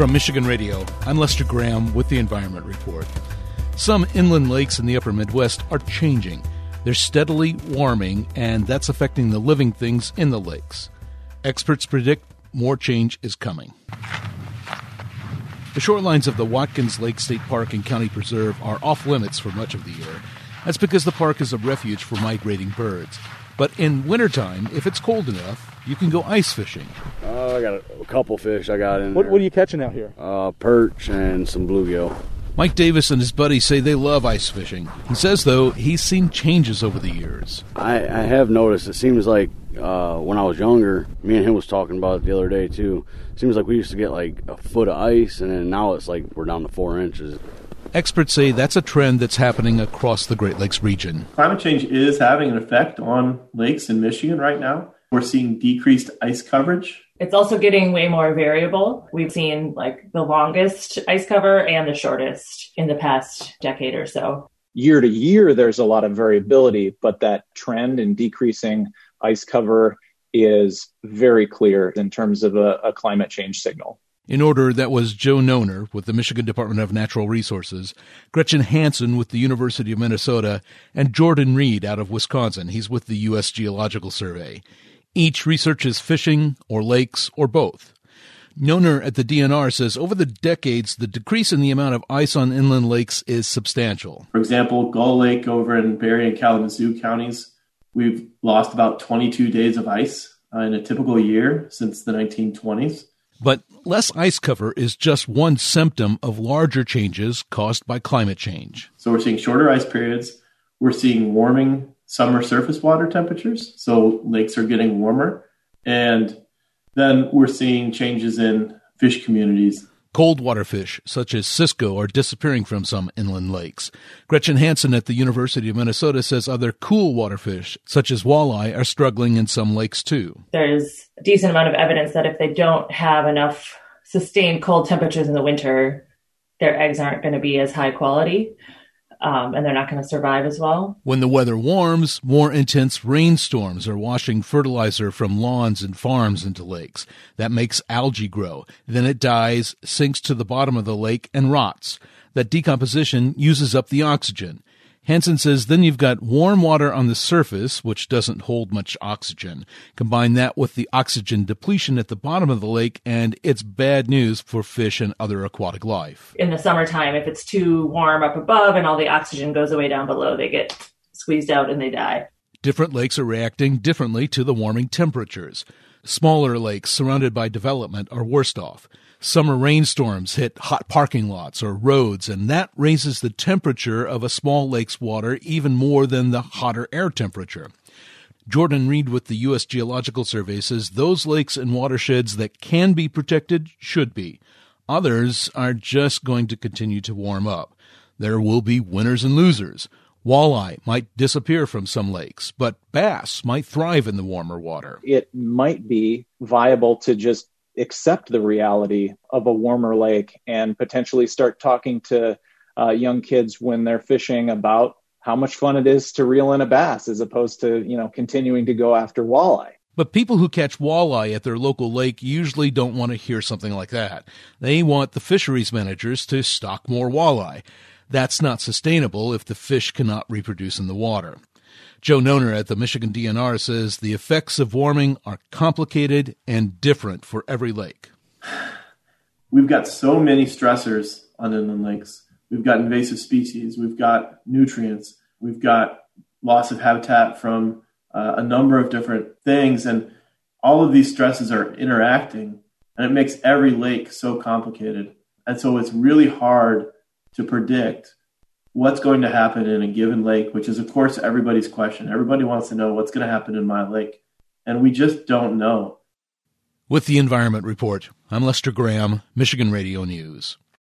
From Michigan Radio, I'm Lester Graham with the Environment Report. Some inland lakes in the upper Midwest are changing. They're steadily warming, and that's affecting the living things in the lakes. Experts predict more change is coming. The shorelines of the Watkins Lake State Park and County Preserve are off limits for much of the year. That's because the park is a refuge for migrating birds. But in wintertime, if it's cold enough, you can go ice fishing. Uh, I got a, a couple fish I got in What, there. what are you catching out here? Uh, perch and some bluegill. Mike Davis and his buddies say they love ice fishing. He says, though, he's seen changes over the years. I, I have noticed. It seems like uh, when I was younger, me and him was talking about it the other day too. Seems like we used to get like a foot of ice, and then now it's like we're down to four inches. Experts say that's a trend that's happening across the Great Lakes region. Climate change is having an effect on lakes in Michigan right now. We're seeing decreased ice coverage. It's also getting way more variable. We've seen like the longest ice cover and the shortest in the past decade or so. Year to year, there's a lot of variability, but that trend in decreasing ice cover is very clear in terms of a, a climate change signal. In order, that was Joe Nohner with the Michigan Department of Natural Resources, Gretchen Hansen with the University of Minnesota, and Jordan Read out of Wisconsin. He's with the U.S. Geological Survey. Each researches fishing or lakes or both. Nohner at the DNR says over the decades, the decrease in the amount of ice on inland lakes is substantial. For example, Gull Lake over in Barry and Kalamazoo counties, we've lost about 22 days of ice uh, in a typical year since the 1920s. But less ice cover is just one symptom of larger changes caused by climate change. So we're seeing shorter ice periods. We're seeing warming summer surface water temperatures. So lakes are getting warmer. And then we're seeing changes in fish communities. Cold water fish, such as Cisco, are disappearing from some inland lakes. Gretchen Hansen at the University of Minnesota says other cool water fish, such as walleye, are struggling in some lakes too. There's a decent amount of evidence that if they don't have enough sustained cold temperatures in the winter, their eggs aren't going to be as high quality. Um, and they're not going to survive as well. When the weather warms, more intense rainstorms are washing fertilizer from lawns and farms into lakes. That makes algae grow. Then it dies, sinks to the bottom of the lake, and rots. That decomposition uses up the oxygen. Hansen says then you've got warm water on the surface, which doesn't hold much oxygen. Combine that with the oxygen depletion at the bottom of the lake, and it's bad news for fish and other aquatic life. In the summertime, if it's too warm up above and all the oxygen goes away down below, they get squeezed out and they die. Different lakes are reacting differently to the warming temperatures. Smaller lakes surrounded by development are worst off. Summer rainstorms hit hot parking lots or roads, and that raises the temperature of a small lake's water even more than the hotter air temperature. Jordan Read with the U.S. Geological Survey says those lakes and watersheds that can be protected should be. Others are just going to continue to warm up. There will be winners and losers. Walleye might disappear from some lakes, but bass might thrive in the warmer water. It might be viable to just accept the reality of a warmer lake and potentially start talking to uh, young kids when they're fishing about how much fun it is to reel in a bass as opposed to you know continuing to go after walleye. But people who catch walleye at their local lake usually don't want to hear something like that. They want the fisheries managers to stock more walleye. That's not sustainable if the fish cannot reproduce in the water. Joe Nohner at the Michigan DNR says the effects of warming are complicated and different for every lake. We've got so many stressors on inland lakes. We've got invasive species, we've got nutrients, we've got loss of habitat from uh, a number of different things, and all of these stresses are interacting, and it makes every lake so complicated. And so it's really hard to predict what's going to happen in a given lake, which is, of course, everybody's question. Everybody wants to know what's going to happen in my lake, and we just don't know. With the Environment Report, I'm Lester Graham, Michigan Radio News.